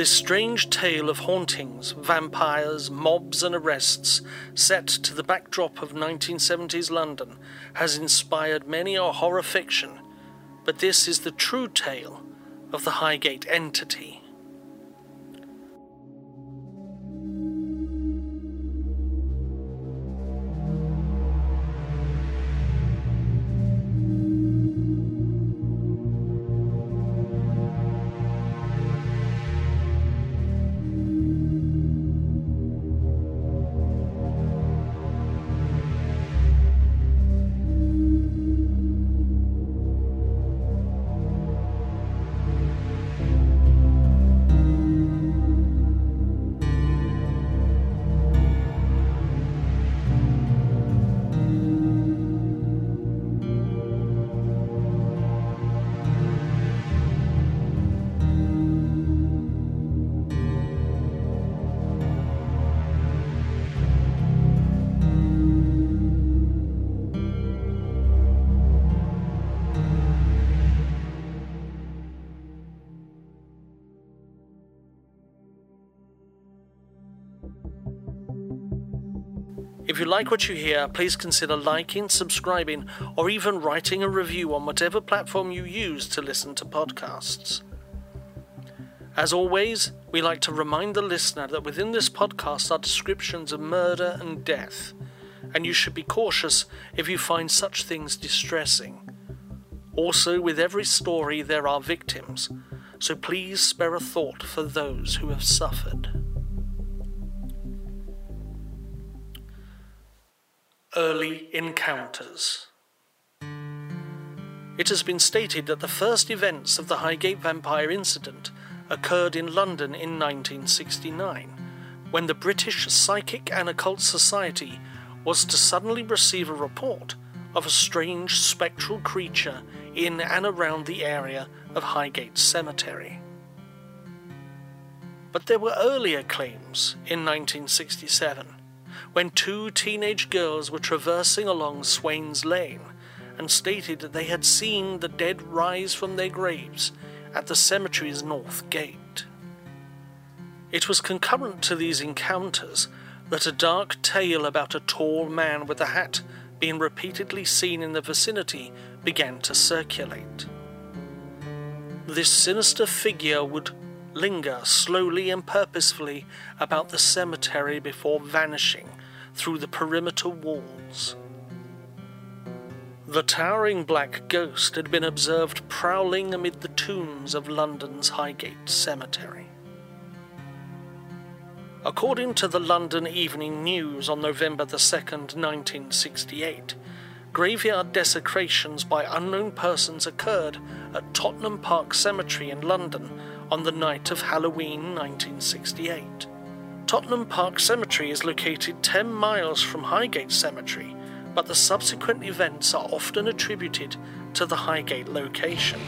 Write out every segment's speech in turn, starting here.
This strange tale of hauntings, vampires, mobs, and arrests, set to the backdrop of 1970s London, has inspired many a horror fiction, but this is the true tale of the Highgate entity. Like what you hear, please consider liking, subscribing, or even writing a review on whatever platform you use to listen to podcasts. As always, we like to remind the listener that within this podcast are descriptions of murder and death, and you should be cautious if you find such things distressing. Also, with every story, there are victims, so please spare a thought for those who have suffered. Early Encounters. It has been stated that the first events of the Highgate vampire incident occurred in London in 1969, when the British Psychic and Occult Society was to suddenly receive a report of a strange spectral creature in and around the area of Highgate Cemetery. But there were earlier claims in 1967 when two teenage girls were traversing along Swains Lane and stated that they had seen the dead rise from their graves at the cemetery's north gate. It was concurrent to these encounters that a dark tale about a tall man with a hat being repeatedly seen in the vicinity began to circulate. This sinister figure would linger slowly and purposefully about the cemetery before vanishing through the perimeter walls. The towering black ghost had been observed prowling amid the tombs of London's Highgate Cemetery. According to the London Evening News on November the 2nd, 1968, graveyard desecrations by unknown persons occurred at Tottenham Park Cemetery in London on the night of Halloween 1968. Tottenham Park Cemetery is located 10 miles from Highgate Cemetery, but the subsequent events are often attributed to the Highgate location.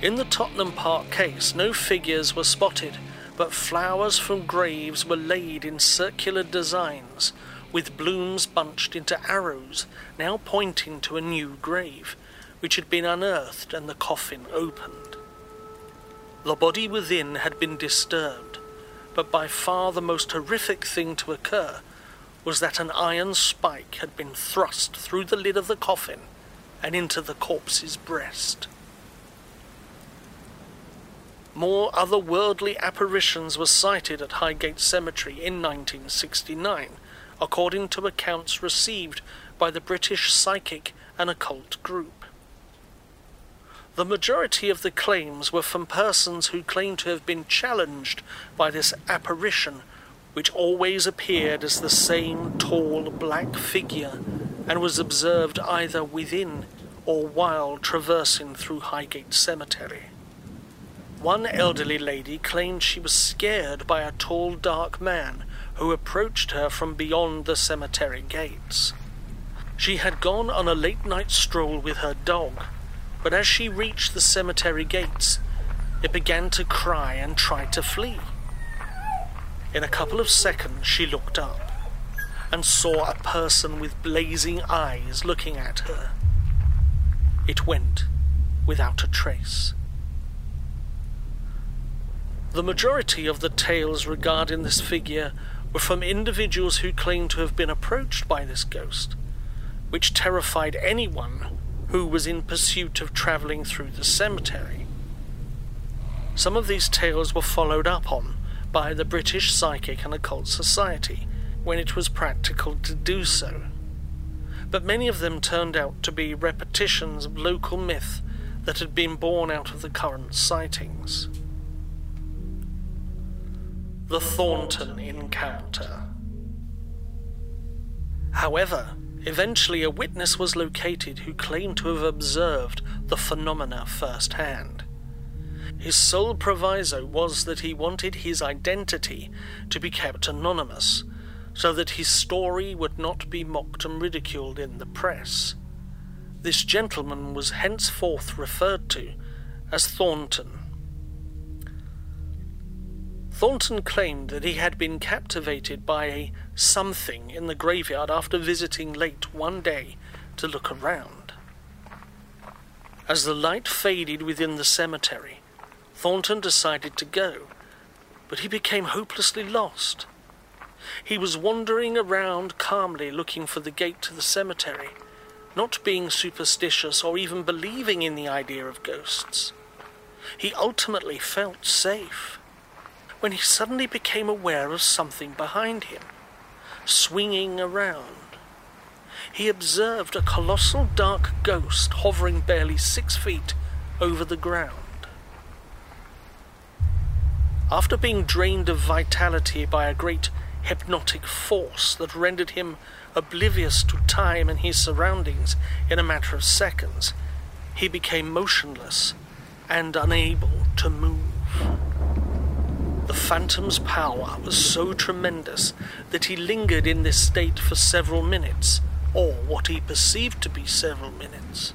In the Tottenham Park case, no figures were spotted, but flowers from graves were laid in circular designs, with blooms bunched into arrows, now pointing to a new grave, which had been unearthed and the coffin opened. The body within had been disturbed, but by far the most horrific thing to occur was that an iron spike had been thrust through the lid of the coffin and into the corpse's breast. More otherworldly apparitions were sighted at Highgate Cemetery in 1969, according to accounts received by the British Psychic and Occult Group. The majority of the claims were from persons who claimed to have been challenged by this apparition, which always appeared as the same tall black figure and was observed either within or while traversing through Highgate Cemetery. One elderly lady claimed she was scared by a tall dark man who approached her from beyond the cemetery gates. She had gone on a late night stroll with her dog but as she reached the cemetery gates, it began to cry and tried to flee. In a couple of seconds, she looked up and saw a person with blazing eyes looking at her. It went without a trace. The majority of the tales regarding this figure were from individuals who claimed to have been approached by this ghost, which terrified anyone who was in pursuit of travelling through the cemetery. Some of these tales were followed up on by the British Psychic and Occult Society when it was practical to do so. But many of them turned out to be repetitions of local myth that had been born out of the current sightings. The Thornton Encounter. However, eventually a witness was located who claimed to have observed the phenomena firsthand. His sole proviso was that he wanted his identity to be kept anonymous, so that his story would not be mocked and ridiculed in the press. This gentleman was henceforth referred to as Thornton. Thornton claimed that he had been captivated by a something in the graveyard after visiting late one day to look around. As the light faded within the cemetery, Thornton decided to go, but he became hopelessly lost. He was wandering around calmly looking for the gate to the cemetery, not being superstitious or even believing in the idea of ghosts. He ultimately felt safe when he suddenly became aware of something behind him, swinging around. He observed a colossal dark ghost hovering barely six feet over the ground. After being drained of vitality by a great hypnotic force that rendered him oblivious to time and his surroundings in a matter of seconds, he became motionless and unable to move. The phantom's power was so tremendous that he lingered in this state for several minutes, or what he perceived to be several minutes,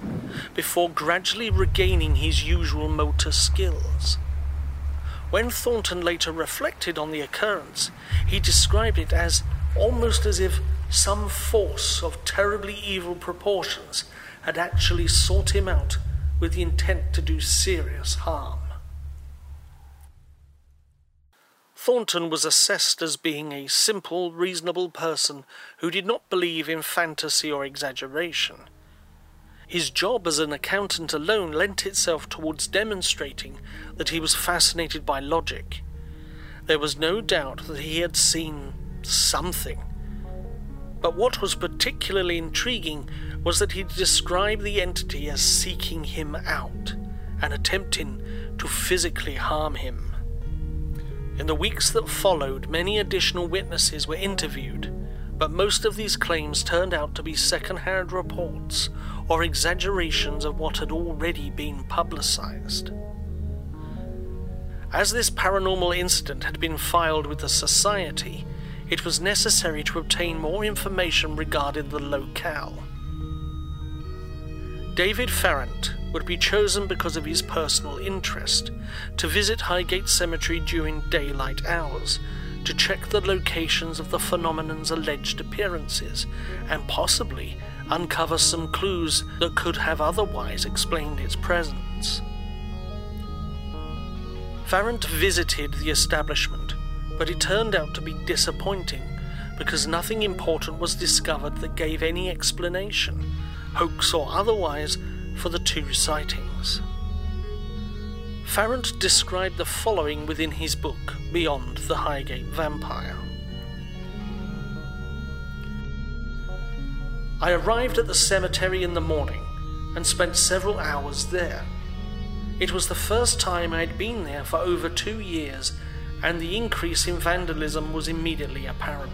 before gradually regaining his usual motor skills. When Thornton later reflected on the occurrence, he described it as almost as if some force of terribly evil proportions had actually sought him out with the intent to do serious harm. Thornton was assessed as being a simple, reasonable person who did not believe in fantasy or exaggeration. His job as an accountant alone lent itself towards demonstrating that he was fascinated by logic. There was no doubt that he had seen something. But what was particularly intriguing was that he described the entity as seeking him out and attempting to physically harm him. In the weeks that followed, many additional witnesses were interviewed, but most of these claims turned out to be second hand reports or exaggerations of what had already been publicized. As this paranormal incident had been filed with the Society, it was necessary to obtain more information regarding the locale. David Farrant would be chosen because of his personal interest to visit Highgate Cemetery during daylight hours to check the locations of the phenomenon's alleged appearances and possibly uncover some clues that could have otherwise explained its presence. Farrant visited the establishment, but it turned out to be disappointing because nothing important was discovered that gave any explanation, hoax or otherwise, for the two sightings. Farrant described the following within his book, Beyond the Highgate Vampire. I arrived at the cemetery in the morning and spent several hours there. It was the first time I had been there for over two years, and the increase in vandalism was immediately apparent.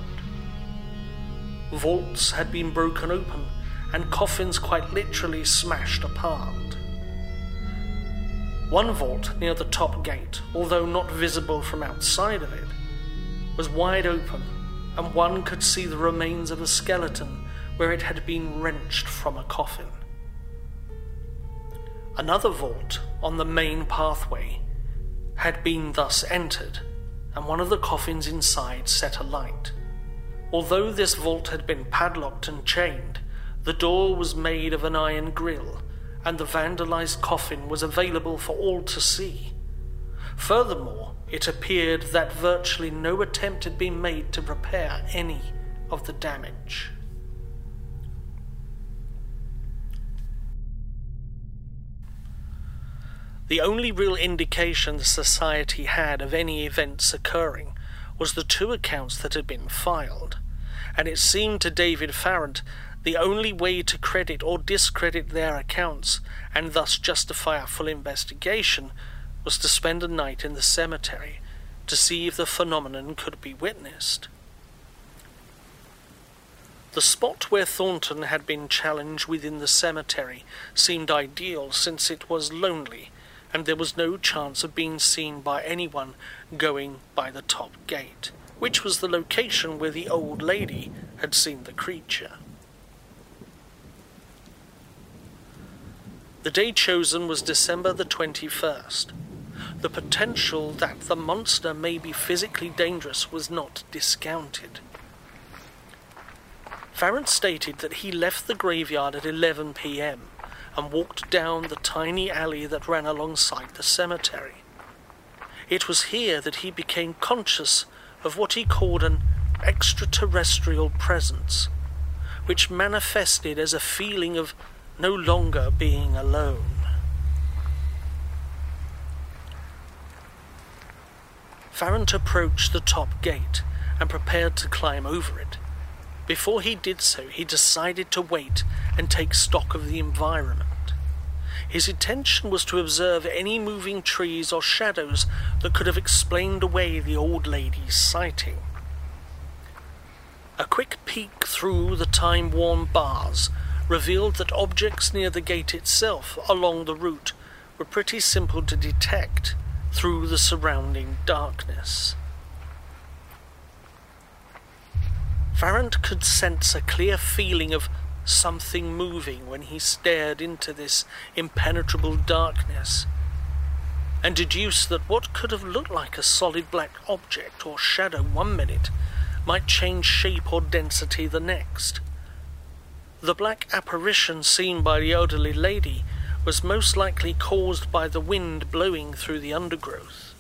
Vaults had been broken open and coffins quite literally smashed apart. One vault near the top gate, although not visible from outside of it, was wide open, and one could see the remains of a skeleton where it had been wrenched from a coffin. Another vault on the main pathway had been thus entered, and one of the coffins inside set alight. Although this vault had been padlocked and chained, the door was made of an iron grill, and the vandalized coffin was available for all to see. Furthermore, it appeared that virtually no attempt had been made to repair any of the damage. The only real indication the Society had of any events occurring was the two accounts that had been filed, and it seemed to David Farrant the only way to credit or discredit their accounts and thus justify a full investigation was to spend a night in the cemetery to see if the phenomenon could be witnessed. The spot where Thornton had been challenged within the cemetery seemed ideal since it was lonely and there was no chance of being seen by anyone going by the top gate, which was the location where the old lady had seen the creature. The day chosen was December the 21st. The potential that the monster may be physically dangerous was not discounted. Farrant stated that he left the graveyard at 11 p.m and walked down the tiny alley that ran alongside the cemetery. It was here that he became conscious of what he called an extraterrestrial presence, which manifested as a feeling of no longer being alone. Farrant approached the top gate and prepared to climb over it. Before he did so, he decided to wait and take stock of the environment. His intention was to observe any moving trees or shadows that could have explained away the old lady's sighting. A quick peek through the time worn bars revealed that objects near the gate itself along the route were pretty simple to detect through the surrounding darkness. Farrant could sense a clear feeling of something moving when he stared into this impenetrable darkness, and deduced that what could have looked like a solid black object or shadow one minute might change shape or density the next. The black apparition seen by the elderly lady was most likely caused by the wind blowing through the undergrowth.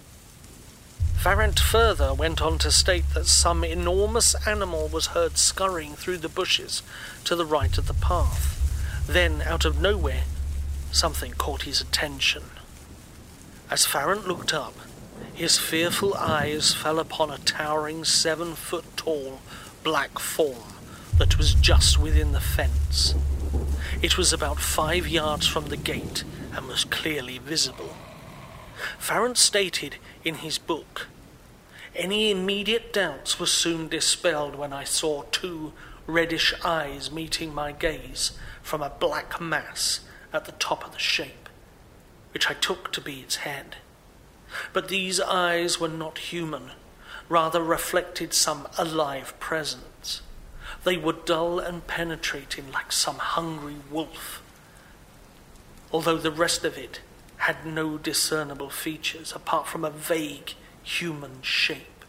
Farrant further went on to state that some enormous animal was heard scurrying through the bushes to the right of the path. Then, out of nowhere, something caught his attention. As Farrant looked up, his fearful eyes fell upon a towering seven foot tall black form that was just within the fence. It was about five yards from the gate and was clearly visible. Farrant stated in his book, Any immediate doubts were soon dispelled when I saw two reddish eyes meeting my gaze from a black mass at the top of the shape, which I took to be its head. But these eyes were not human, rather reflected some alive presence. They were dull and penetrating like some hungry wolf. Although the rest of it had no discernible features apart from a vague human shape.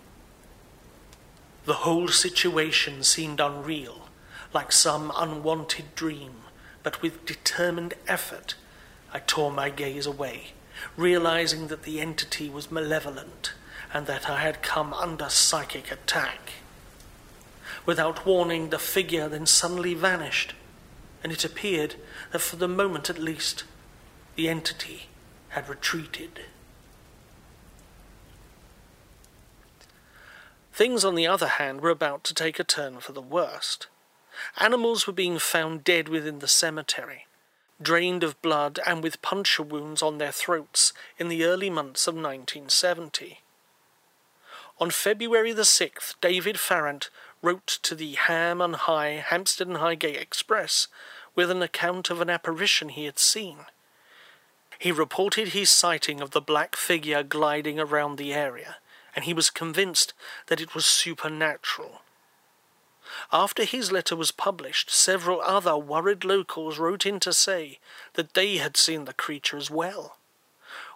The whole situation seemed unreal, like some unwanted dream, but with determined effort I tore my gaze away, realizing that the entity was malevolent and that I had come under psychic attack. Without warning, the figure then suddenly vanished, and it appeared that for the moment at least, the entity had retreated. Things, on the other hand, were about to take a turn for the worst. Animals were being found dead within the cemetery, drained of blood and with puncture wounds on their throats in the early months of 1970. On February the 6th, David Farrant wrote to the Ham and High Hampstead and Highgate Express with an account of an apparition he had seen. He reported his sighting of the black figure gliding around the area, and he was convinced that it was supernatural. After his letter was published, several other worried locals wrote in to say that they had seen the creature as well,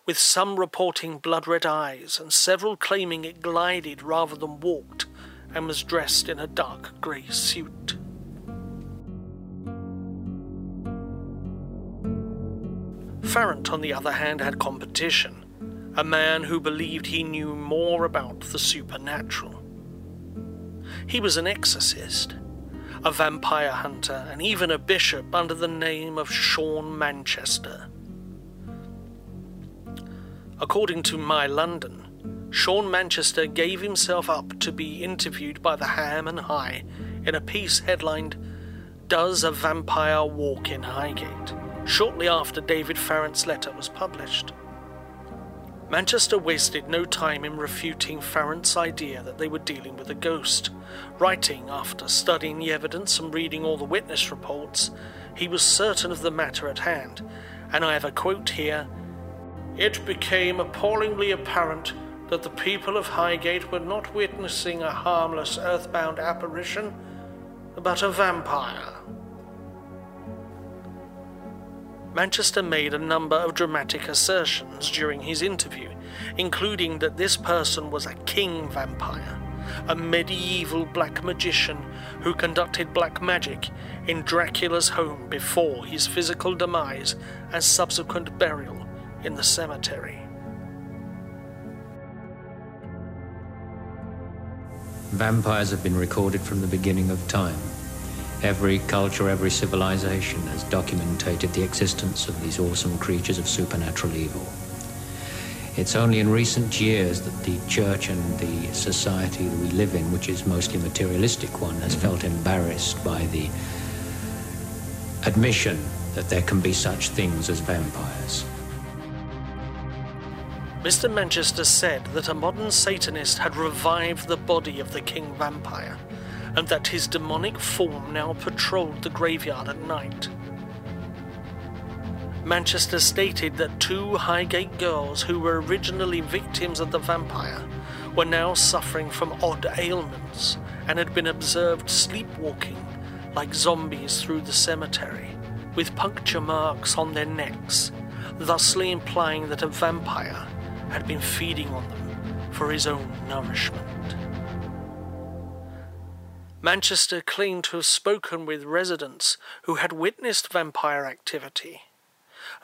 with some reporting blood red eyes and several claiming it glided rather than walked and was dressed in a dark grey suit. Farrant, on the other hand, had competition. a man who believed he knew more about the supernatural. He was an exorcist, a vampire hunter, and even a bishop under the name of Sean Manchester. According to My London, Sean Manchester gave himself up to be interviewed by the Ham and High in a piece headlined Does a Vampire Walk in Highgate? shortly after David Farrant's letter was published. Manchester wasted no time in refuting Farrant's idea that they were dealing with a ghost. Writing, after studying the evidence and reading all the witness reports, he was certain of the matter at hand, and I have a quote here It became appallingly apparent that the people of Highgate were not witnessing a harmless earthbound apparition, but a vampire. Manchester made a number of dramatic assertions during his interview, including that this person was a king vampire, a medieval black magician who conducted black magic in Dracula's home before his physical demise and subsequent burial in the cemetery. Vampires have been recorded from the beginning of time. Every culture, every civilization has documented the existence of these awesome creatures of supernatural evil. It's only in recent years that the church and the society that we live in, which is mostly materialistic one, has felt embarrassed by the admission that there can be such things as vampires. Mr. Manchester said that a modern Satanist had revived the body of the king vampire and that his demonic form now patrolled the graveyard at night. Manchester stated that two Highgate girls who were originally victims of the vampire were now suffering from odd ailments and had been observed sleepwalking like zombies through the cemetery, with puncture marks on their necks, thusly implying that a vampire had been feeding on them for his own nourishment. Manchester claimed to have spoken with residents who had witnessed vampire activity.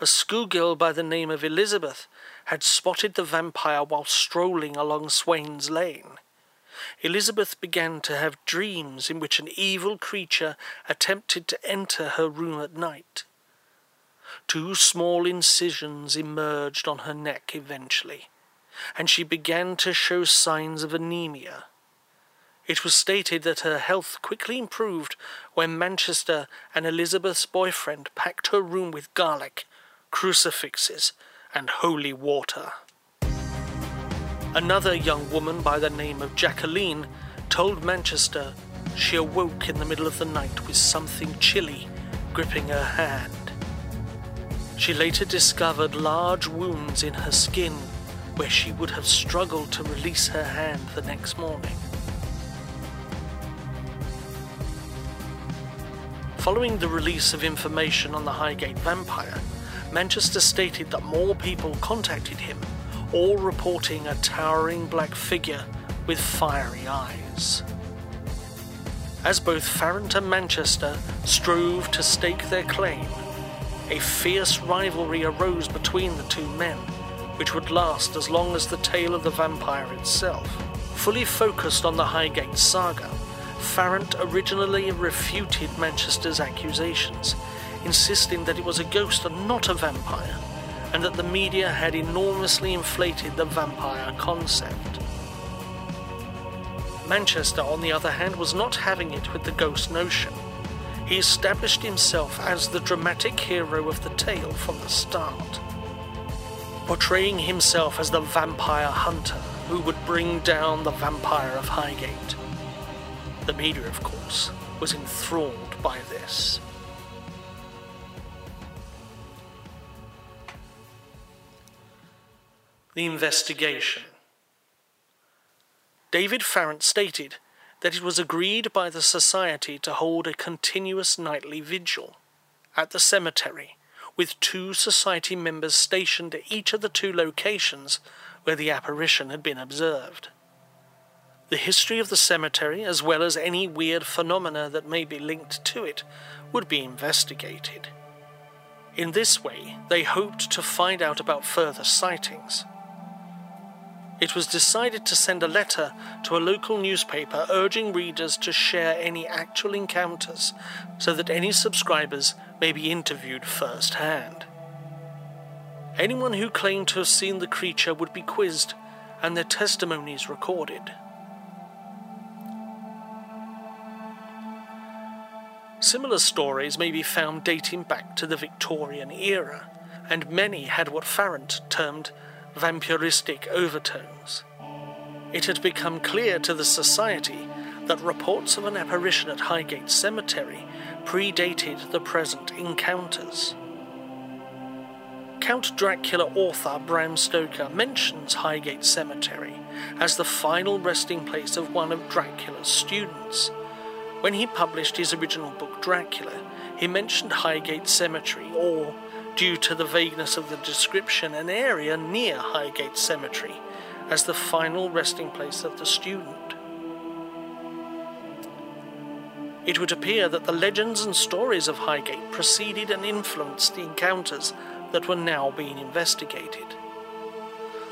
A schoolgirl by the name of Elizabeth had spotted the vampire while strolling along Swains Lane. Elizabeth began to have dreams in which an evil creature attempted to enter her room at night. Two small incisions emerged on her neck eventually, and she began to show signs of anemia. It was stated that her health quickly improved when Manchester and Elizabeth's boyfriend packed her room with garlic, crucifixes, and holy water. Another young woman by the name of Jacqueline told Manchester she awoke in the middle of the night with something chilly gripping her hand. She later discovered large wounds in her skin where she would have struggled to release her hand the next morning. Following the release of information on the Highgate vampire, Manchester stated that more people contacted him, all reporting a towering black figure with fiery eyes. As both Farrant and Manchester strove to stake their claim, a fierce rivalry arose between the two men, which would last as long as the tale of the vampire itself. Fully focused on the Highgate saga, Farrant originally refuted Manchester's accusations, insisting that it was a ghost and not a vampire, and that the media had enormously inflated the vampire concept. Manchester, on the other hand, was not having it with the ghost notion. He established himself as the dramatic hero of the tale from the start, portraying himself as the vampire hunter who would bring down the vampire of Highgate. The media, of course, was enthralled by this. The investigation. David Farrant stated that it was agreed by the Society to hold a continuous nightly vigil at the cemetery, with two Society members stationed at each of the two locations where the apparition had been observed. The history of the cemetery, as well as any weird phenomena that may be linked to it, would be investigated. In this way, they hoped to find out about further sightings. It was decided to send a letter to a local newspaper urging readers to share any actual encounters so that any subscribers may be interviewed firsthand. Anyone who claimed to have seen the creature would be quizzed and their testimonies recorded. Similar stories may be found dating back to the Victorian era, and many had what Farrant termed vampiristic overtones. It had become clear to the Society that reports of an apparition at Highgate Cemetery predated the present encounters. Count Dracula author Bram Stoker mentions Highgate Cemetery as the final resting place of one of Dracula's students. When he published his original book Dracula, he mentioned Highgate Cemetery, or due to the vagueness of the description, an area near Highgate Cemetery as the final resting place of the student. It would appear that the legends and stories of Highgate preceded and influenced the encounters that were now being investigated.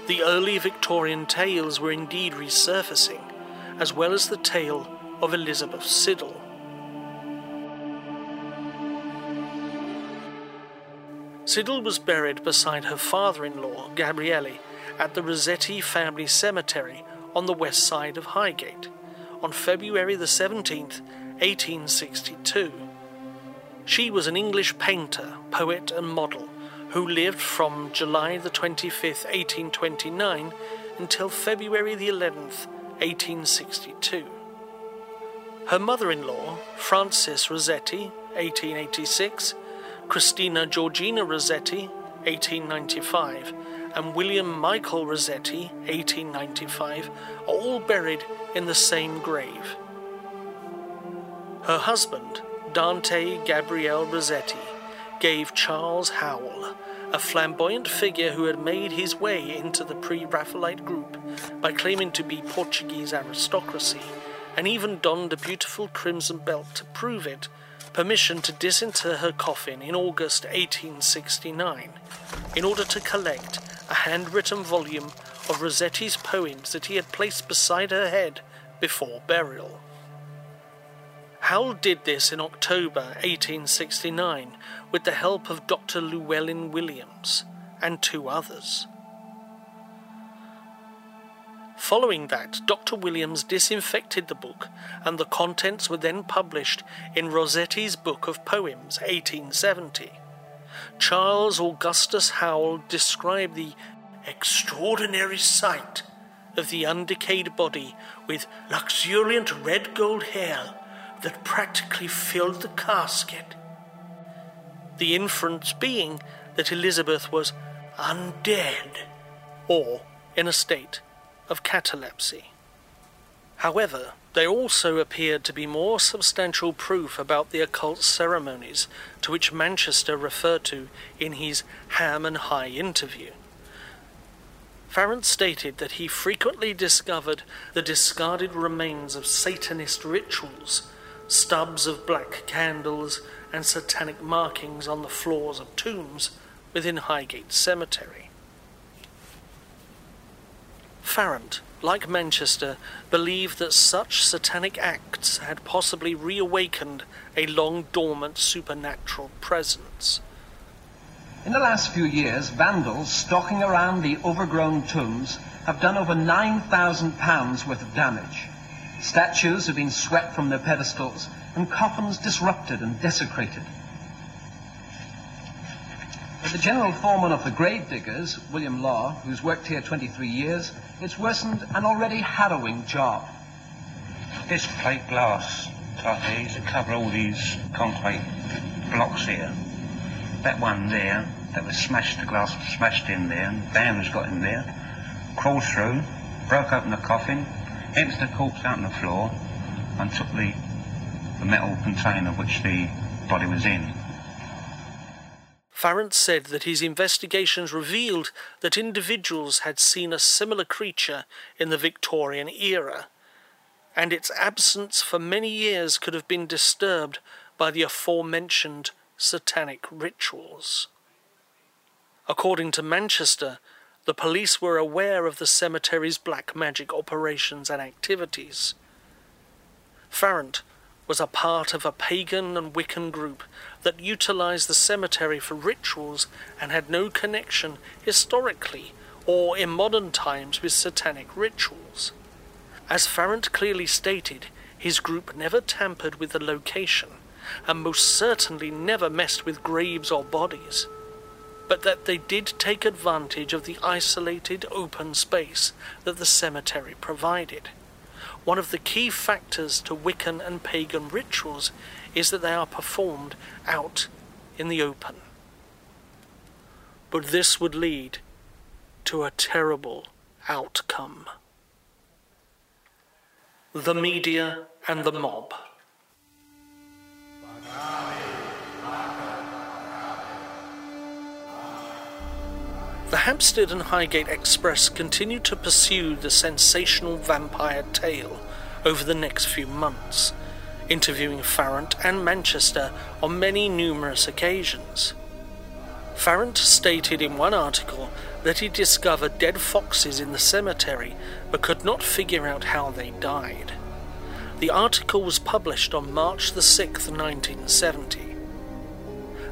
The early Victorian tales were indeed resurfacing, as well as the tale of Elizabeth Siddal. Siddal was buried beside her father in law, Gabriele, at the Rossetti family cemetery on the west side of Highgate on February the 17th, 1862. She was an English painter, poet, and model who lived from July the 25th, 1829 until February the 11th, 1862. Her mother in law, Frances Rossetti, 1886, Christina Georgina Rossetti, 1895, and William Michael Rossetti, 1895, are all buried in the same grave. Her husband, Dante Gabriel Rossetti, gave Charles Howell, a flamboyant figure who had made his way into the pre Raphaelite group by claiming to be Portuguese aristocracy, and even donned a beautiful crimson belt to prove it permission to disinter her coffin in August 1869 in order to collect a handwritten volume of Rossetti's poems that he had placed beside her head before burial. Howell did this in October 1869 with the help of Dr. Llewellyn Williams and two others. Following that, Dr. Williams disinfected the book, and the contents were then published in Rossetti's Book of Poems, 1870. Charles Augustus Howell described the extraordinary sight of the undecayed body with luxuriant red gold hair that practically filled the casket. The inference being that Elizabeth was undead or in a state of catalepsy. However, there also appeared to be more substantial proof about the occult ceremonies to which Manchester referred to in his Ham and High interview. Farrant stated that he frequently discovered the discarded remains of Satanist rituals, stubs of black candles, and satanic markings on the floors of tombs within Highgate Cemetery. Farrant, like Manchester, believed that such satanic acts had possibly reawakened a long dormant supernatural presence. In the last few years, vandals stalking around the overgrown tombs have done over £9,000 worth of damage. Statues have been swept from their pedestals and coffins disrupted and desecrated. The general foreman of the grave diggers, William Law, who's worked here 23 years, it's worsened an already harrowing job. This plate glass type here is to cover all these concrete blocks here. That one there, that was smashed, the glass was smashed in there, and Bam's got in there, crawled through, broke open the coffin, emptied the corpse out on the floor, and took the, the metal container which the body was in. Farrant said that his investigations revealed that individuals had seen a similar creature in the Victorian era, and its absence for many years could have been disturbed by the aforementioned satanic rituals. According to Manchester, the police were aware of the cemetery's black magic operations and activities. Farrant was a part of a pagan and Wiccan group that utilized the cemetery for rituals and had no connection historically or in modern times with satanic rituals. As Farrant clearly stated, his group never tampered with the location and most certainly never messed with graves or bodies but that they did take advantage of the isolated open space that the cemetery provided. One of the key factors to Wiccan and pagan rituals is that they are performed out in the open. But this would lead to a terrible outcome. The media and the mob. The Hampstead and Highgate Express continued to pursue the sensational vampire tale over the next few months, interviewing Farrant and Manchester on many numerous occasions. Farrant stated in one article that he discovered dead foxes in the cemetery but could not figure out how they died. The article was published on March the 6th, 1970.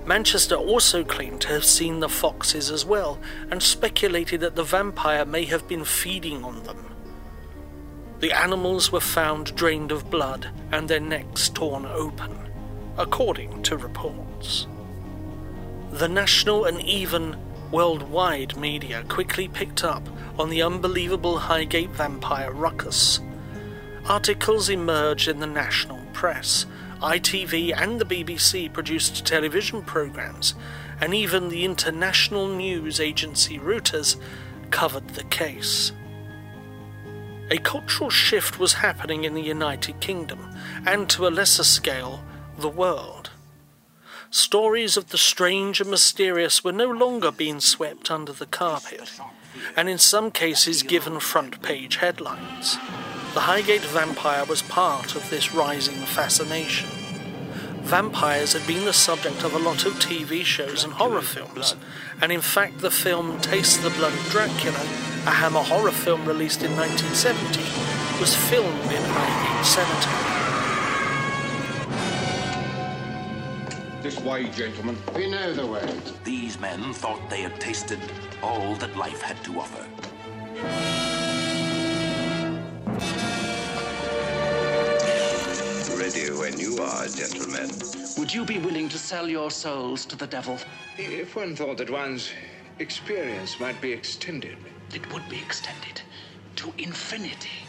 Manchester also claimed to have seen the foxes as well and speculated that the vampire may have been feeding on them. The animals were found drained of blood and their necks torn open, according to reports. The national and even worldwide media quickly picked up on the unbelievable Highgate vampire ruckus. Articles emerged in the national press ITV and the BBC produced television programs, and even the international news agency Reuters covered the case. A cultural shift was happening in the United Kingdom, and to a lesser scale, the world. Stories of the strange and mysterious were no longer being swept under the carpet, and in some cases given front page headlines. The Highgate vampire was part of this rising fascination. Vampires had been the subject of a lot of TV shows and horror films, and in fact, the film Taste the Blood of Dracula, a Hammer horror film released in 1970, was filmed in Highgate Cemetery. This way, gentlemen. We know the way. These men thought they had tasted all that life had to offer. Ready when you are, gentlemen. Would you be willing to sell your souls to the devil? If one thought that one's experience might be extended. It would be extended to infinity.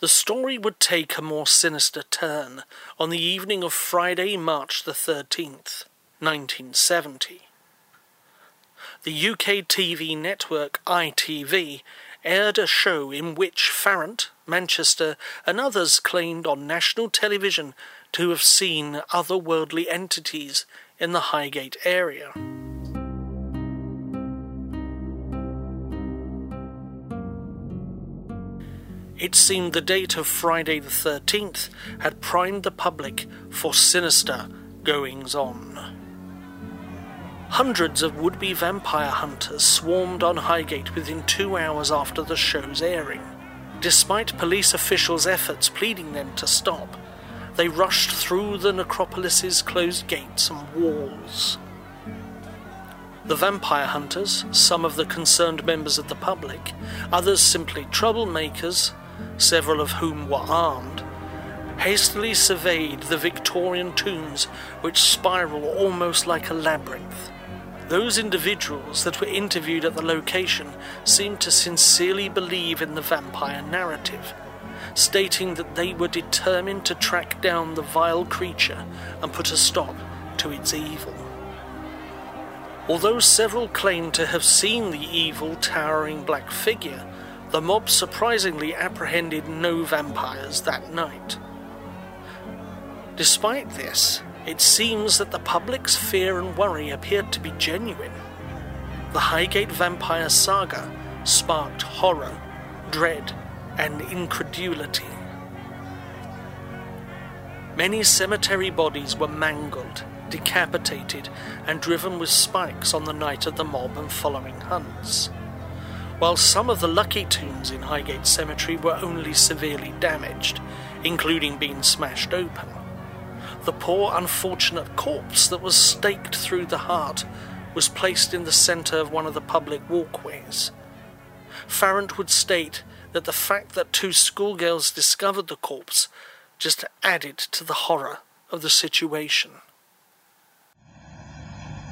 The story would take a more sinister turn on the evening of Friday, March the 13th, 1970. The UK TV network ITV aired a show in which Farrant, Manchester, and others claimed on national television to have seen otherworldly entities in the Highgate area. It seemed the date of Friday the 13th had primed the public for sinister goings on. Hundreds of would be vampire hunters swarmed on Highgate within two hours after the show's airing. Despite police officials' efforts pleading them to stop, they rushed through the necropolis's closed gates and walls. The vampire hunters, some of the concerned members of the public, others simply troublemakers, several of whom were armed, hastily surveyed the Victorian tombs which spiral almost like a labyrinth. Those individuals that were interviewed at the location seemed to sincerely believe in the vampire narrative, stating that they were determined to track down the vile creature and put a stop to its evil. Although several claimed to have seen the evil, towering black figure, the mob surprisingly apprehended no vampires that night. Despite this, it seems that the public's fear and worry appeared to be genuine. The Highgate vampire saga sparked horror, dread, and incredulity. Many cemetery bodies were mangled, decapitated, and driven with spikes on the night of the mob and following hunts. While some of the lucky tombs in Highgate Cemetery were only severely damaged, including being smashed open, the poor unfortunate corpse that was staked through the heart was placed in the centre of one of the public walkways. Farrant would state that the fact that two schoolgirls discovered the corpse just added to the horror of the situation.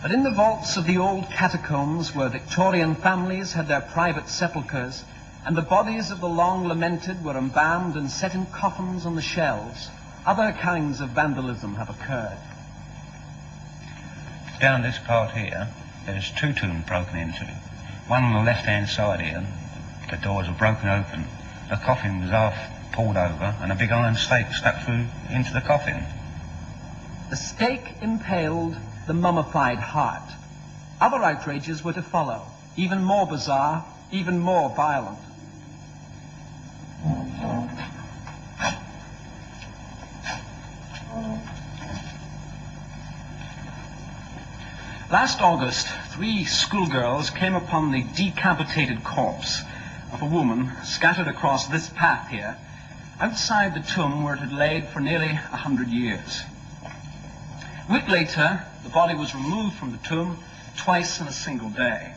But in the vaults of the old catacombs where Victorian families had their private sepulchres, and the bodies of the long lamented were embalmed and set in coffins on the shelves, other kinds of vandalism have occurred. Down this part here, there's two tombs broken into. One on the left-hand side here, the doors were broken open. The coffin was half pulled over and a big iron stake stuck through into the coffin. The stake impaled the mummified heart. Other outrages were to follow, even more bizarre, even more violent. Last August, three schoolgirls came upon the decapitated corpse of a woman scattered across this path here, outside the tomb where it had laid for nearly a hundred years. A week later, the body was removed from the tomb twice in a single day.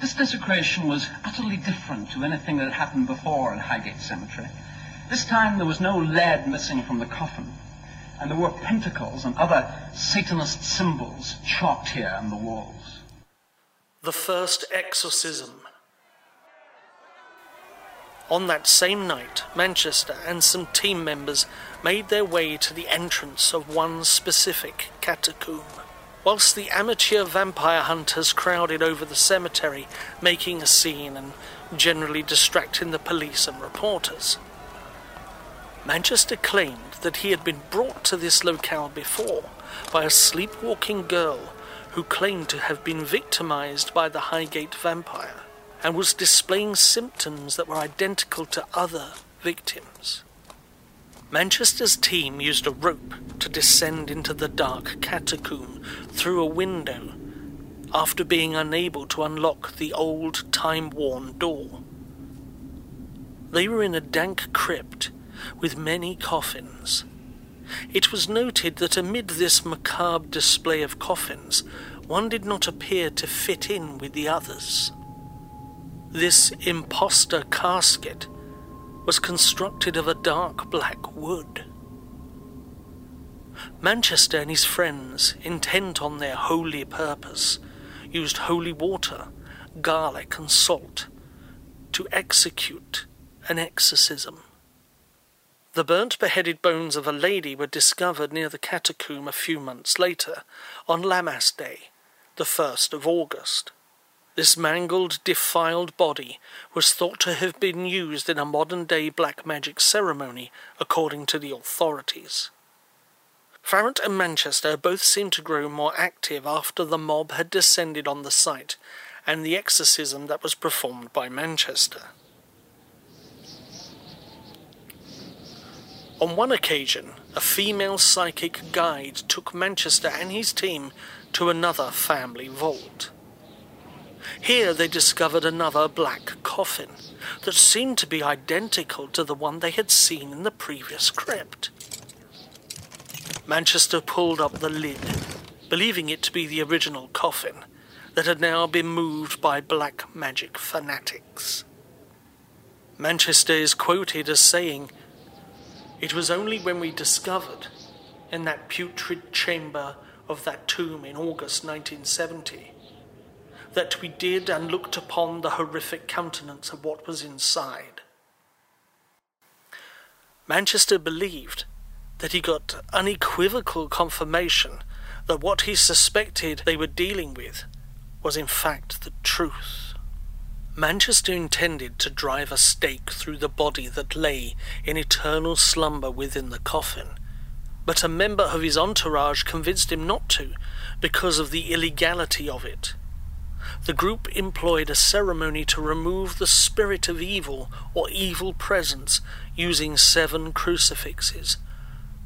This desecration was utterly different to anything that had happened before in Highgate Cemetery. This time there was no lead missing from the coffin and there were pentacles and other Satanist symbols chalked here on the walls. The first exorcism. On that same night, Manchester and some team members made their way to the entrance of one specific catacomb. Whilst the amateur vampire hunters crowded over the cemetery, making a scene and generally distracting the police and reporters, Manchester claimed that he had been brought to this locale before by a sleepwalking girl who claimed to have been victimized by the Highgate vampire and was displaying symptoms that were identical to other victims. Manchester's team used a rope to descend into the dark catacomb through a window after being unable to unlock the old time worn door. They were in a dank crypt with many coffins. It was noted that amid this macabre display of coffins, one did not appear to fit in with the others. This impostor casket was constructed of a dark black wood. Manchester and his friends, intent on their holy purpose, used holy water, garlic, and salt to execute an exorcism. The burnt beheaded bones of a lady were discovered near the catacomb a few months later, on Lammas Day, the 1st of August. This mangled, defiled body was thought to have been used in a modern day black magic ceremony, according to the authorities. Farrant and Manchester both seemed to grow more active after the mob had descended on the site and the exorcism that was performed by Manchester. On one occasion, a female psychic guide took Manchester and his team to another family vault. Here they discovered another black coffin that seemed to be identical to the one they had seen in the previous crypt. Manchester pulled up the lid, believing it to be the original coffin that had now been moved by black magic fanatics. Manchester is quoted as saying, it was only when we discovered, in that putrid chamber of that tomb in August 1970, that we did and looked upon the horrific countenance of what was inside. Manchester believed that he got unequivocal confirmation that what he suspected they were dealing with was in fact the truth. Manchester intended to drive a stake through the body that lay in eternal slumber within the coffin, but a member of his entourage convinced him not to because of the illegality of it. The group employed a ceremony to remove the spirit of evil or evil presence using seven crucifixes,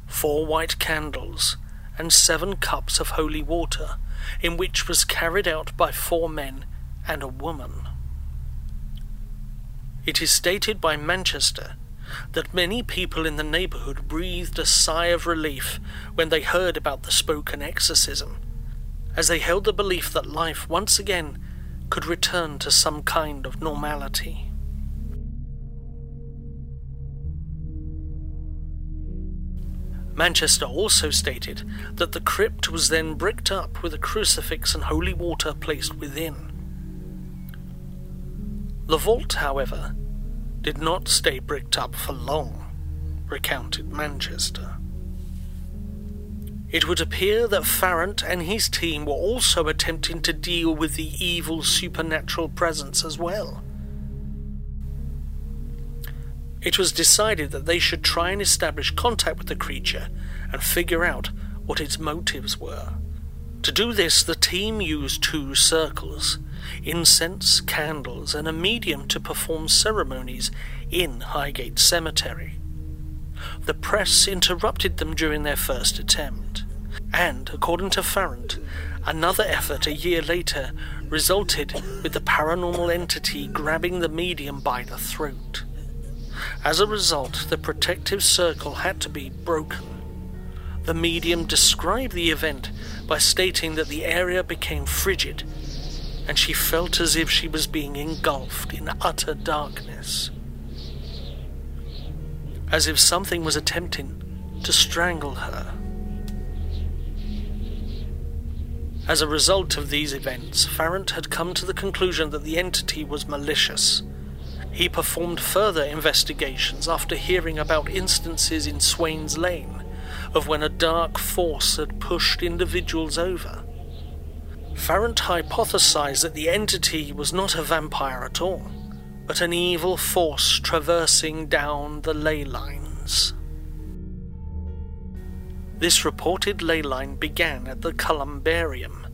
four white candles, and seven cups of holy water, in which was carried out by four men and a woman. It is stated by Manchester that many people in the neighbourhood breathed a sigh of relief when they heard about the spoken exorcism, as they held the belief that life once again could return to some kind of normality. Manchester also stated that the crypt was then bricked up with a crucifix and holy water placed within. The vault, however, did not stay bricked up for long, recounted Manchester. It would appear that Farrant and his team were also attempting to deal with the evil supernatural presence as well. It was decided that they should try and establish contact with the creature and figure out what its motives were. To do this, the team used two circles incense, candles, and a medium to perform ceremonies in Highgate Cemetery. The press interrupted them during their first attempt, and, according to Farrant, another effort a year later resulted with the paranormal entity grabbing the medium by the throat. As a result, the protective circle had to be broken. The medium described the event by stating that the area became frigid and she felt as if she was being engulfed in utter darkness. As if something was attempting to strangle her. As a result of these events, Farrant had come to the conclusion that the entity was malicious. He performed further investigations after hearing about instances in Swains Lane of when a dark force had pushed individuals over Farrant hypothesized that the entity was not a vampire at all, but an evil force traversing down the ley lines. This reported ley line began at the Columbarium,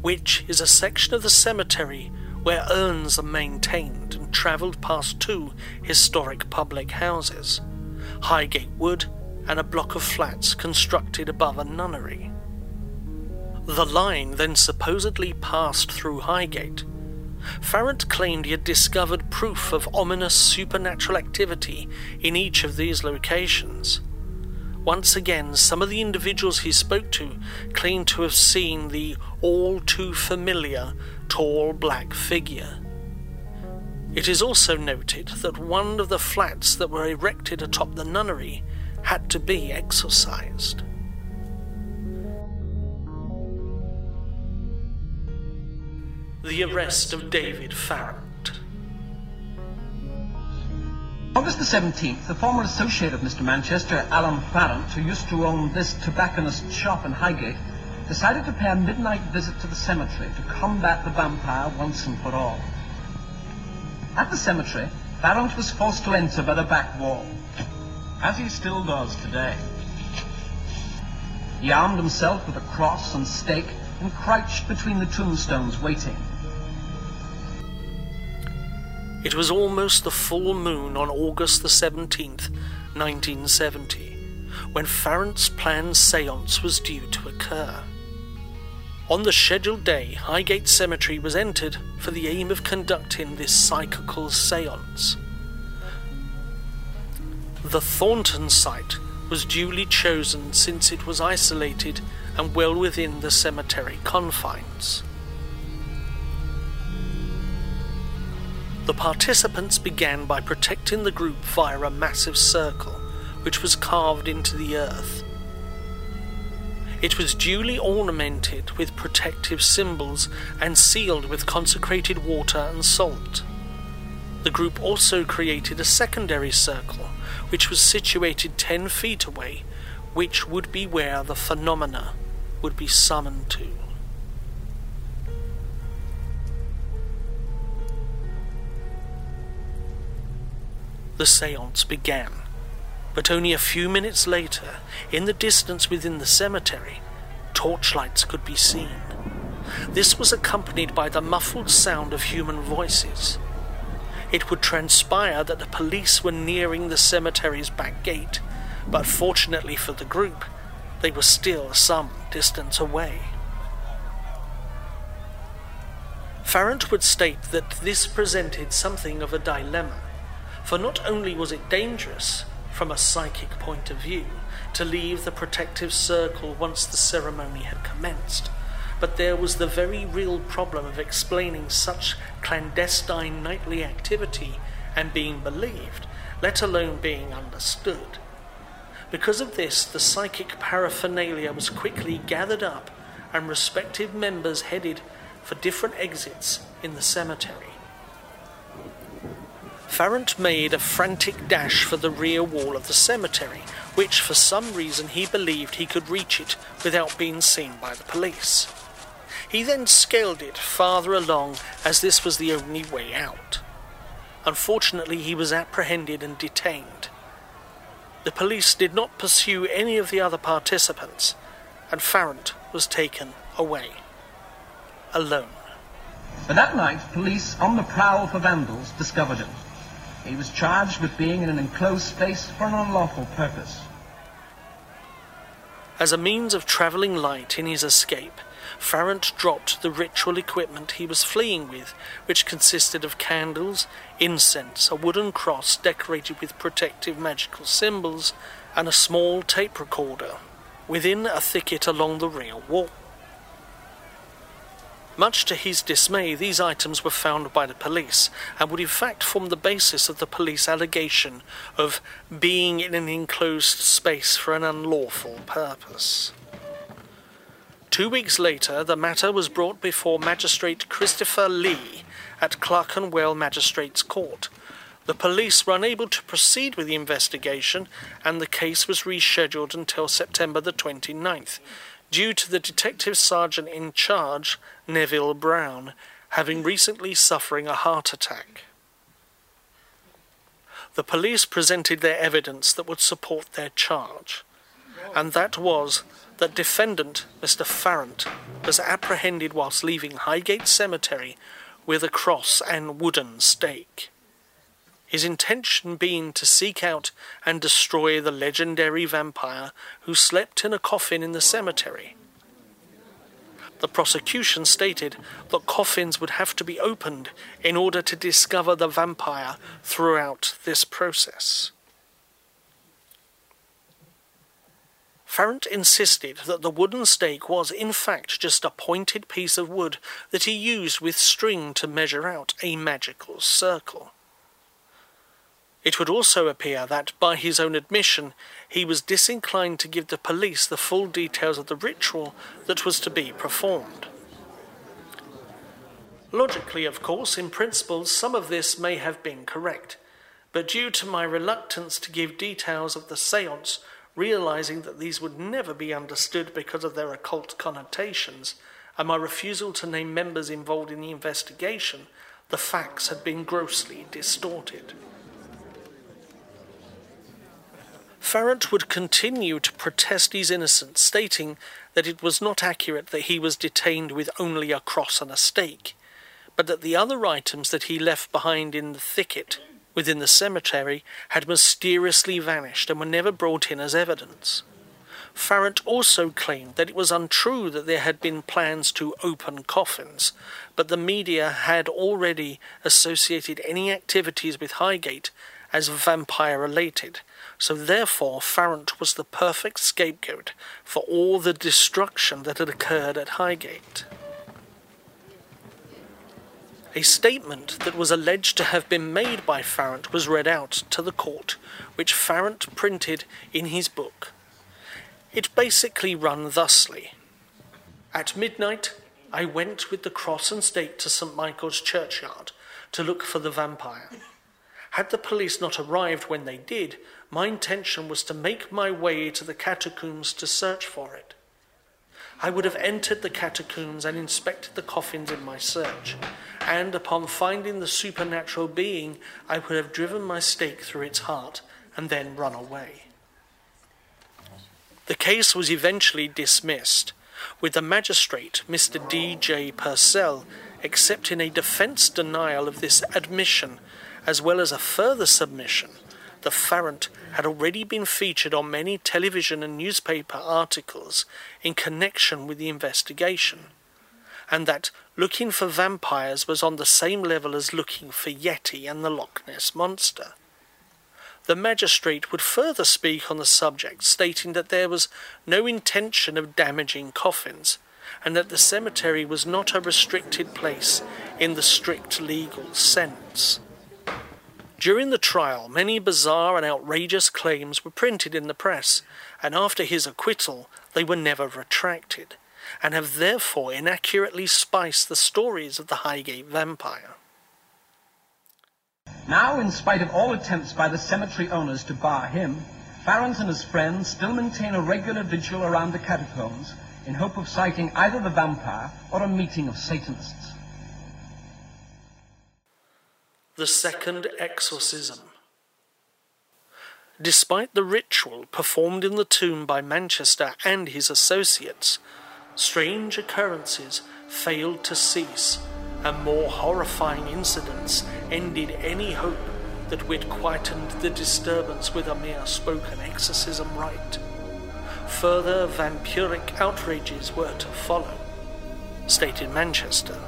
which is a section of the cemetery where urns are maintained and travelled past two historic public houses, Highgate Wood and a block of flats constructed above a nunnery. The line then supposedly passed through Highgate. Farrant claimed he had discovered proof of ominous supernatural activity in each of these locations. Once again, some of the individuals he spoke to claimed to have seen the all too familiar tall black figure. It is also noted that one of the flats that were erected atop the nunnery had to be exorcised. The Arrest of David Farrant. August the 17th, the former associate of Mr. Manchester, Alan Farrant, who used to own this tobacconist shop in Highgate, decided to pay a midnight visit to the cemetery to combat the vampire once and for all. At the cemetery, Farrant was forced to enter by the back wall, as he still does today. He armed himself with a cross and stake and crouched between the tombstones waiting. It was almost the full moon on August the 17th, 1970, when Farrant's planned seance was due to occur. On the scheduled day, Highgate Cemetery was entered for the aim of conducting this psychical seance. The Thornton site was duly chosen since it was isolated and well within the cemetery confines. The participants began by protecting the group via a massive circle which was carved into the earth. It was duly ornamented with protective symbols and sealed with consecrated water and salt. The group also created a secondary circle which was situated 10 feet away, which would be where the phenomena would be summoned to. The seance began. But only a few minutes later, in the distance within the cemetery, torchlights could be seen. This was accompanied by the muffled sound of human voices. It would transpire that the police were nearing the cemetery's back gate, but fortunately for the group, they were still some distance away. Farrant would state that this presented something of a dilemma, for not only was it dangerous, from a psychic point of view, to leave the protective circle once the ceremony had commenced, but there was the very real problem of explaining such clandestine nightly activity and being believed, let alone being understood. Because of this, the psychic paraphernalia was quickly gathered up and respective members headed for different exits in the cemetery. Farrant made a frantic dash for the rear wall of the cemetery, which for some reason he believed he could reach it without being seen by the police. He then scaled it farther along as this was the only way out. Unfortunately, he was apprehended and detained. The police did not pursue any of the other participants, and Farrant was taken away alone. But that night, police on the prowl for vandals discovered him. He was charged with being in an enclosed space for an unlawful purpose. As a means of travelling light in his escape, Farrant dropped the ritual equipment he was fleeing with, which consisted of candles, incense, a wooden cross decorated with protective magical symbols, and a small tape recorder, within a thicket along the rear wall. Much to his dismay, these items were found by the police and would in fact form the basis of the police allegation of being in an enclosed space for an unlawful purpose. Two weeks later, the matter was brought before Magistrate Christopher Lee at Clerkenwell Magistrates Court. The police were unable to proceed with the investigation, and the case was rescheduled until September the 29th, due to the detective sergeant in charge, Neville Brown, having recently suffering a heart attack. The police presented their evidence that would support their charge, and that was that defendant Mr. Farrant was apprehended whilst leaving Highgate Cemetery with a cross and wooden stake his intention being to seek out and destroy the legendary vampire who slept in a coffin in the cemetery. The prosecution stated that coffins would have to be opened in order to discover the vampire throughout this process. Farrant insisted that the wooden stake was in fact just a pointed piece of wood that he used with string to measure out a magical circle. It would also appear that, by his own admission, he was disinclined to give the police the full details of the ritual that was to be performed. Logically, of course, in principle, some of this may have been correct, but due to my reluctance to give details of the seance, realizing that these would never be understood because of their occult connotations, and my refusal to name members involved in the investigation, the facts had been grossly distorted. Farrant would continue to protest his innocence, stating that it was not accurate that he was detained with only a cross and a stake, but that the other items that he left behind in the thicket within the cemetery had mysteriously vanished and were never brought in as evidence. Farrant also claimed that it was untrue that there had been plans to open coffins, but the media had already associated any activities with Highgate as vampire related, so therefore Farrant was the perfect scapegoat for all the destruction that had occurred at Highgate. A statement that was alleged to have been made by Farrant was read out to the court, which Farrant printed in his book. It basically ran thusly At midnight, I went with the cross and stake to St. Michael's churchyard to look for the vampire. Had the police not arrived when they did, my intention was to make my way to the catacombs to search for it. I would have entered the catacombs and inspected the coffins in my search, and upon finding the supernatural being, I would have driven my stake through its heart and then run away. The case was eventually dismissed, with the magistrate, Mr. D. J. Purcell, accepting a defense denial of this admission as well as a further submission the Farrant had already been featured on many television and newspaper articles in connection with the investigation, and that looking for vampires was on the same level as looking for Yeti and the Loch Ness Monster. The magistrate would further speak on the subject, stating that there was no intention of damaging coffins, and that the cemetery was not a restricted place in the strict legal sense. During the trial, many bizarre and outrageous claims were printed in the press, and after his acquittal, they were never retracted, and have therefore inaccurately spiced the stories of the Highgate vampire. Now, in spite of all attempts by the cemetery owners to bar him, Farrant and his friends still maintain a regular vigil around the catacombs in hope of sighting either the vampire or a meeting of Satanists. The Second Exorcism Despite the ritual performed in the tomb by Manchester and his associates, strange occurrences failed to cease, and more horrifying incidents ended any hope that we'd quietened the disturbance with a mere spoken exorcism rite. Further vampiric outrages were to follow, stated Manchester.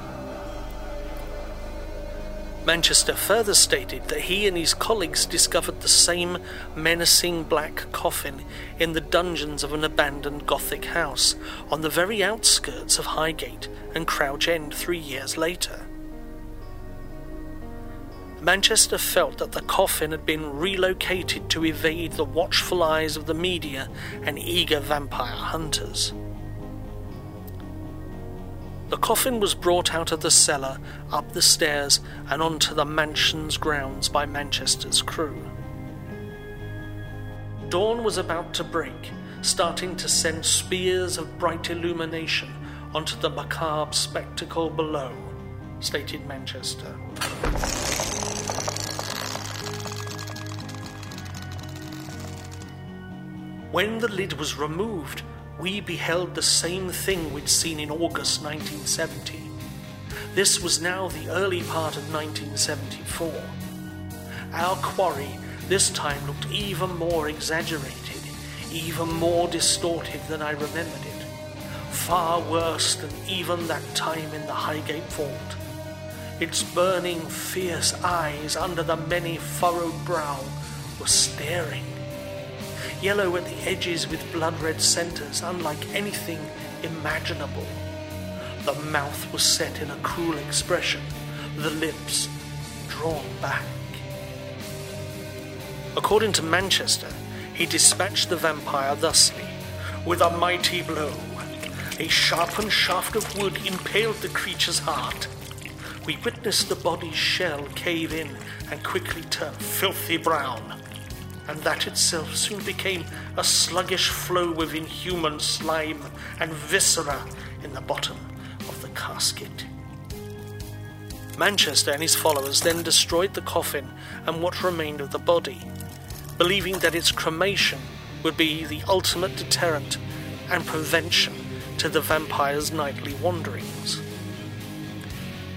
Manchester further stated that he and his colleagues discovered the same menacing black coffin in the dungeons of an abandoned Gothic house on the very outskirts of Highgate and Crouch End three years later. Manchester felt that the coffin had been relocated to evade the watchful eyes of the media and eager vampire hunters. The coffin was brought out of the cellar, up the stairs, and onto the mansion's grounds by Manchester's crew. Dawn was about to break, starting to send spears of bright illumination onto the macabre spectacle below, stated Manchester. When the lid was removed, we beheld the same thing we'd seen in August 1970. This was now the early part of 1974. Our quarry this time looked even more exaggerated, even more distorted than I remembered it. Far worse than even that time in the Highgate Vault. Its burning, fierce eyes under the many furrowed brow were staring yellow at the edges with blood red centers, unlike anything imaginable. The mouth was set in a cruel expression, the lips drawn back. According to Manchester, he dispatched the vampire thusly with a mighty blow. A sharpened shaft of wood impaled the creature's heart. We witnessed the body's shell cave in and quickly turn filthy brown and that itself soon became a sluggish flow of inhuman slime and viscera in the bottom of the casket. Manchester and his followers then destroyed the coffin and what remained of the body, believing that its cremation would be the ultimate deterrent and prevention to the vampire's nightly wanderings.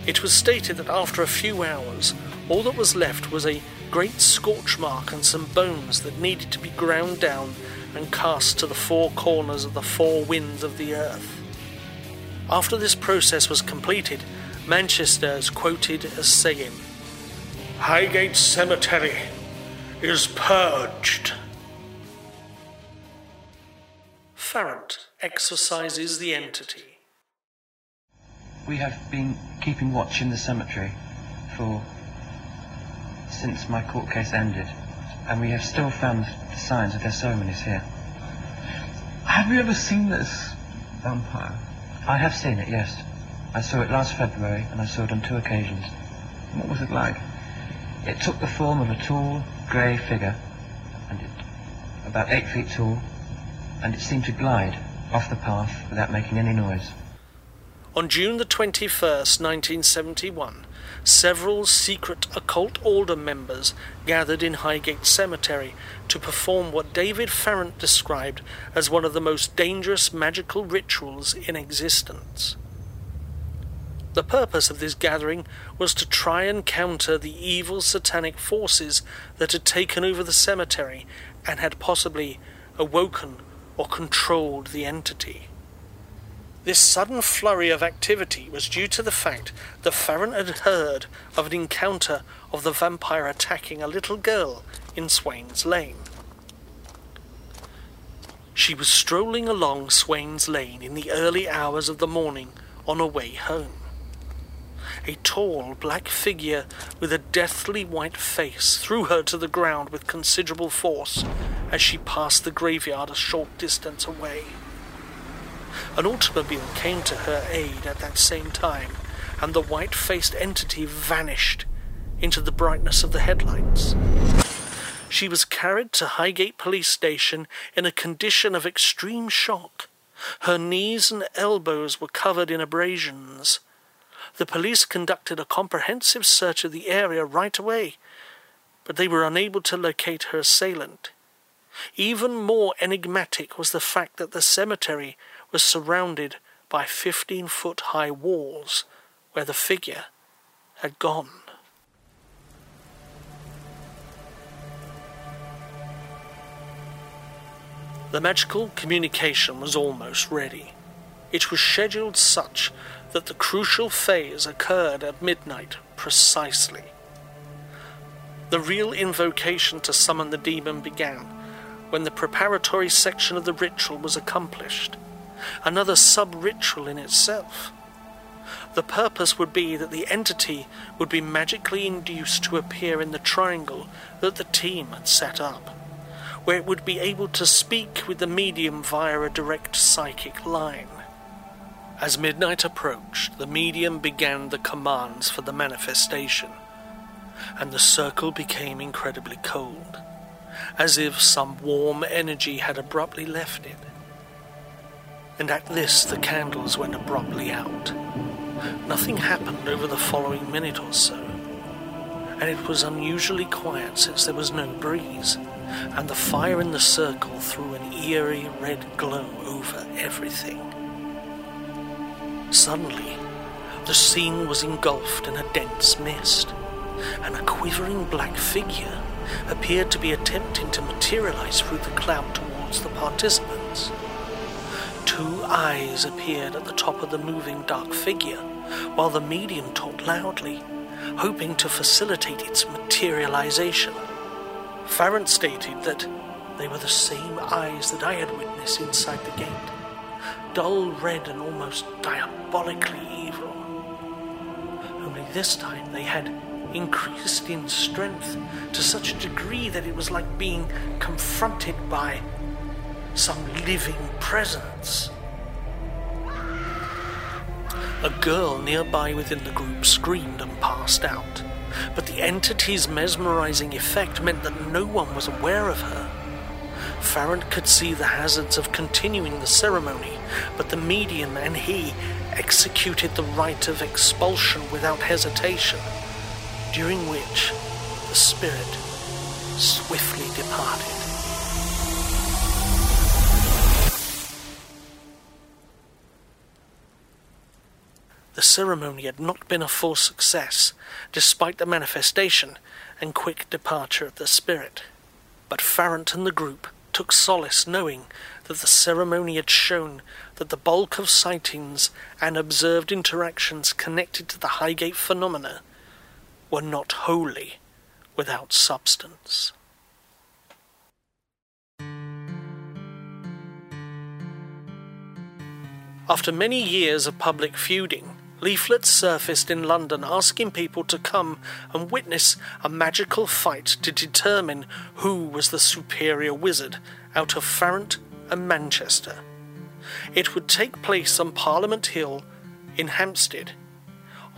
It was stated that after a few hours, all that was left was a great scorch mark and some bones that needed to be ground down and cast to the four corners of the four winds of the earth. After this process was completed, Manchester is quoted as saying, Highgate Cemetery is purged. Farrant exorcises the entity. We have been keeping watch in the cemetery for since my court case ended, and we have still found the signs of their ceremonies here. Have you ever seen this vampire? I have seen it, yes. I saw it last February, and I saw it on two occasions. What was it like? It took the form of a tall, grey figure, and it about eight feet tall, and it seemed to glide off the path without making any noise. On June the 21st, 1971, several secret occult order members gathered in Highgate Cemetery to perform what David Farrant described as one of the most dangerous magical rituals in existence. The purpose of this gathering was to try and counter the evil satanic forces that had taken over the cemetery and had possibly awoken or controlled the entity. This sudden flurry of activity was due to the fact that Farrant had heard of an encounter of the vampire attacking a little girl in Swain's Lane. She was strolling along Swain's Lane in the early hours of the morning on her way home. A tall black figure with a deathly white face threw her to the ground with considerable force as she passed the graveyard a short distance away. An automobile came to her aid at that same time, and the white faced entity vanished into the brightness of the headlights. She was carried to Highgate Police Station in a condition of extreme shock. Her knees and elbows were covered in abrasions. The police conducted a comprehensive search of the area right away, but they were unable to locate her assailant. Even more enigmatic was the fact that the cemetery was surrounded by 15 foot high walls where the figure had gone. The magical communication was almost ready. It was scheduled such that the crucial phase occurred at midnight precisely. The real invocation to summon the demon began when the preparatory section of the ritual was accomplished another sub ritual in itself. The purpose would be that the entity would be magically induced to appear in the triangle that the team had set up, where it would be able to speak with the medium via a direct psychic line. As midnight approached, the medium began the commands for the manifestation, and the circle became incredibly cold, as if some warm energy had abruptly left it and at this the candles went abruptly out. Nothing happened over the following minute or so, and it was unusually quiet since there was no breeze, and the fire in the circle threw an eerie red glow over everything. Suddenly, the scene was engulfed in a dense mist, and a quivering black figure appeared to be attempting to materialize through the cloud towards the participants. Two eyes appeared at the top of the moving dark figure, while the medium talked loudly, hoping to facilitate its materialization. Farrant stated that they were the same eyes that I had witnessed inside the gate, dull red and almost diabolically evil. Only this time they had increased in strength to such a degree that it was like being confronted by some living presence. A girl nearby within the group screamed and passed out, but the entity's mesmerizing effect meant that no one was aware of her. Farrant could see the hazards of continuing the ceremony, but the medium and he executed the rite of expulsion without hesitation, during which the spirit swiftly departed. The ceremony had not been a full success, despite the manifestation and quick departure of the spirit. But Farrant and the group took solace knowing that the ceremony had shown that the bulk of sightings and observed interactions connected to the Highgate phenomena were not wholly without substance. After many years of public feuding, leaflets surfaced in London asking people to come and witness a magical fight to determine who was the superior wizard out of Farrant and Manchester. It would take place on Parliament Hill in Hampstead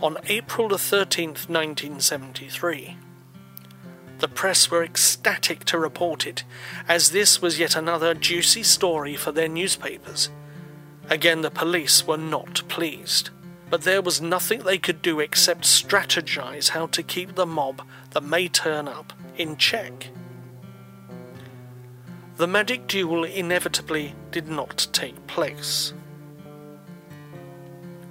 on April the 13th, 1973. The press were ecstatic to report it, as this was yet another juicy story for their newspapers. Again, the police were not pleased but there was nothing they could do except strategize how to keep the mob that may turn up in check. The magic duel inevitably did not take place.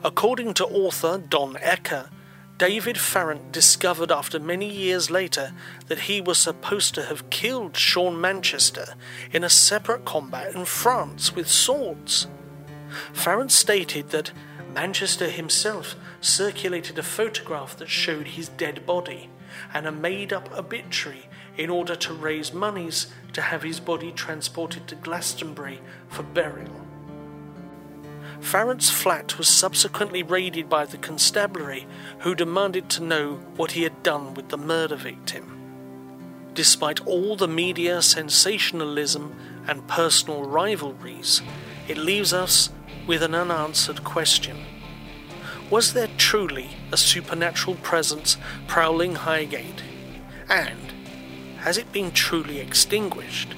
According to author Don Ecker, David Farrant discovered after many years later that he was supposed to have killed Sean Manchester in a separate combat in France with swords. Farrant stated that Manchester himself circulated a photograph that showed his dead body and a made up obituary in order to raise monies to have his body transported to Glastonbury for burial. Farrant's flat was subsequently raided by the constabulary, who demanded to know what he had done with the murder victim. Despite all the media sensationalism and personal rivalries, it leaves us with an unanswered question. Was there truly a supernatural presence prowling Highgate? And has it been truly extinguished?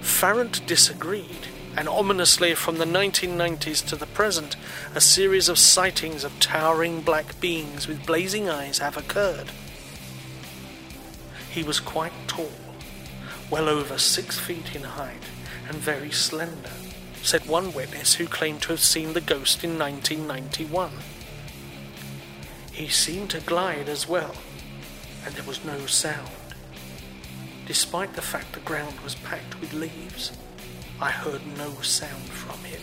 Farrant disagreed and ominously from the 1990s to the present, a series of sightings of towering black beings with blazing eyes have occurred. He was quite tall, well over six feet in height, and very slender, said one witness who claimed to have seen the ghost in 1991. He seemed to glide as well, and there was no sound, despite the fact the ground was packed with leaves. I heard no sound from him.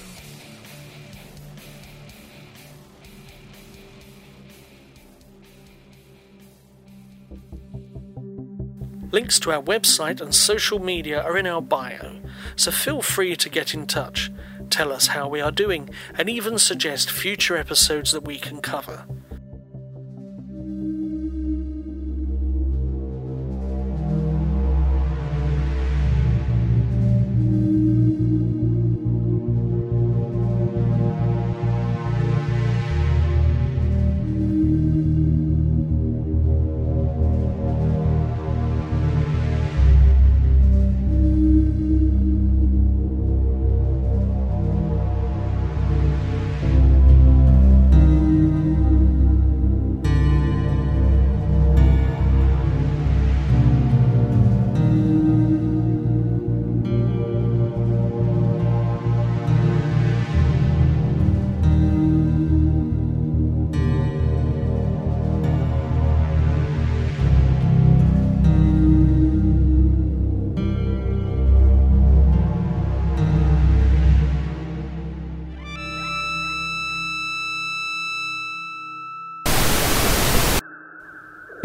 Links to our website and social media are in our bio, so feel free to get in touch, tell us how we are doing, and even suggest future episodes that we can cover.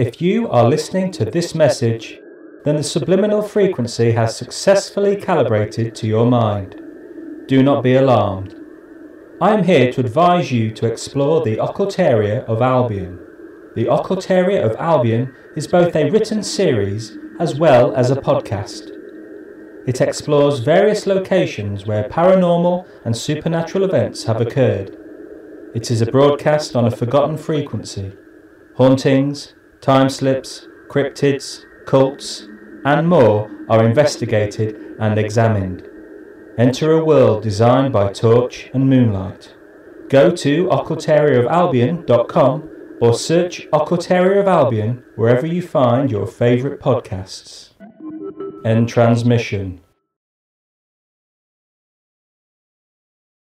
If you are listening to this message, then the subliminal frequency has successfully calibrated to your mind. Do not be alarmed. I am here to advise you to explore the Occultaria of Albion. The Occultaria of Albion is both a written series as well as a podcast. It explores various locations where paranormal and supernatural events have occurred. It is a broadcast on a forgotten frequency. Hauntings, time slips, cryptids, cults, and more are investigated and examined. Enter a world designed by Torch and Moonlight. Go to occultariaofalbion.com or search Occultaria of Albion wherever you find your favourite podcasts. End transmission.